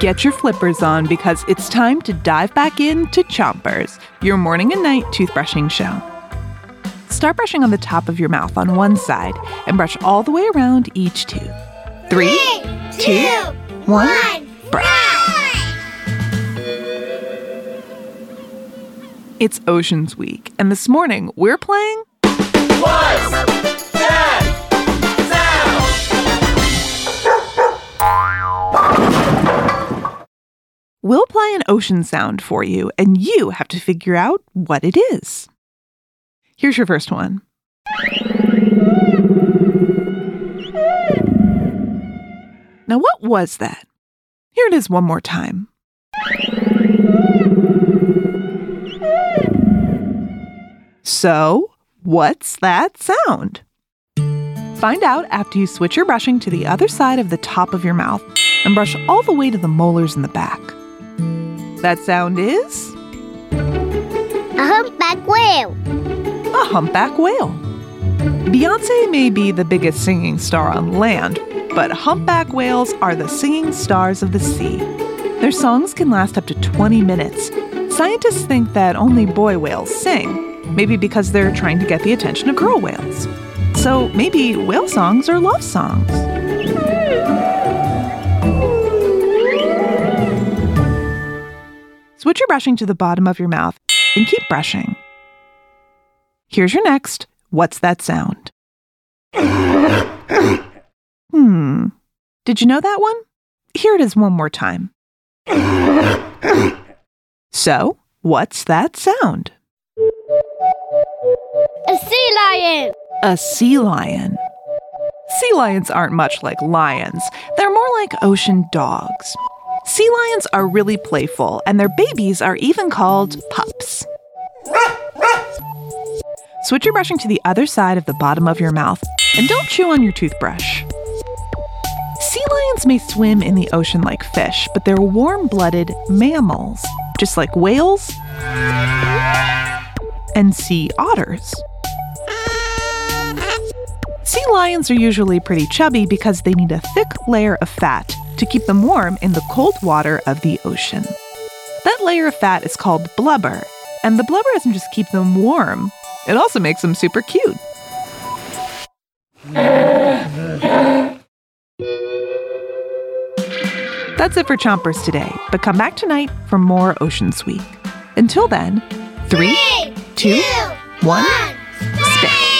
Get your flippers on because it's time to dive back into Chompers, your morning and night toothbrushing show. Start brushing on the top of your mouth on one side and brush all the way around each tooth. Three, two, one, brush. It's Oceans Week, and this morning we're playing What's play an ocean sound for you, and you have to figure out what it is. Here's your first one. Now, what was that? Here it is one more time. So, what's that sound? Find out after you switch your brushing to the other side of the top of your mouth and brush all the way to the molars in the back. That sound is A humpback whale. a humpback whale. Beyonce may be the biggest singing star on land, but humpback whales are the singing stars of the sea. Their songs can last up to 20 minutes. Scientists think that only boy whales sing, maybe because they're trying to get the attention of girl whales. So maybe whale songs are love songs. Brushing to the bottom of your mouth and keep brushing. Here's your next. What's that sound? hmm. Did you know that one? Here it is one more time. So, what's that sound? A sea lion. A sea lion. Sea lions aren't much like lions, they're more like ocean dogs. Sea lions are really playful, and their babies are even called pups. Switch your brushing to the other side of the bottom of your mouth, and don't chew on your toothbrush. Sea lions may swim in the ocean like fish, but they're warm blooded mammals, just like whales and sea otters. Sea lions are usually pretty chubby because they need a thick layer of fat to keep them warm in the cold water of the ocean. That layer of fat is called blubber, and the blubber doesn't just keep them warm, it also makes them super cute. That's it for Chompers today, but come back tonight for more Oceans Week. Until then, three, two, one, spit.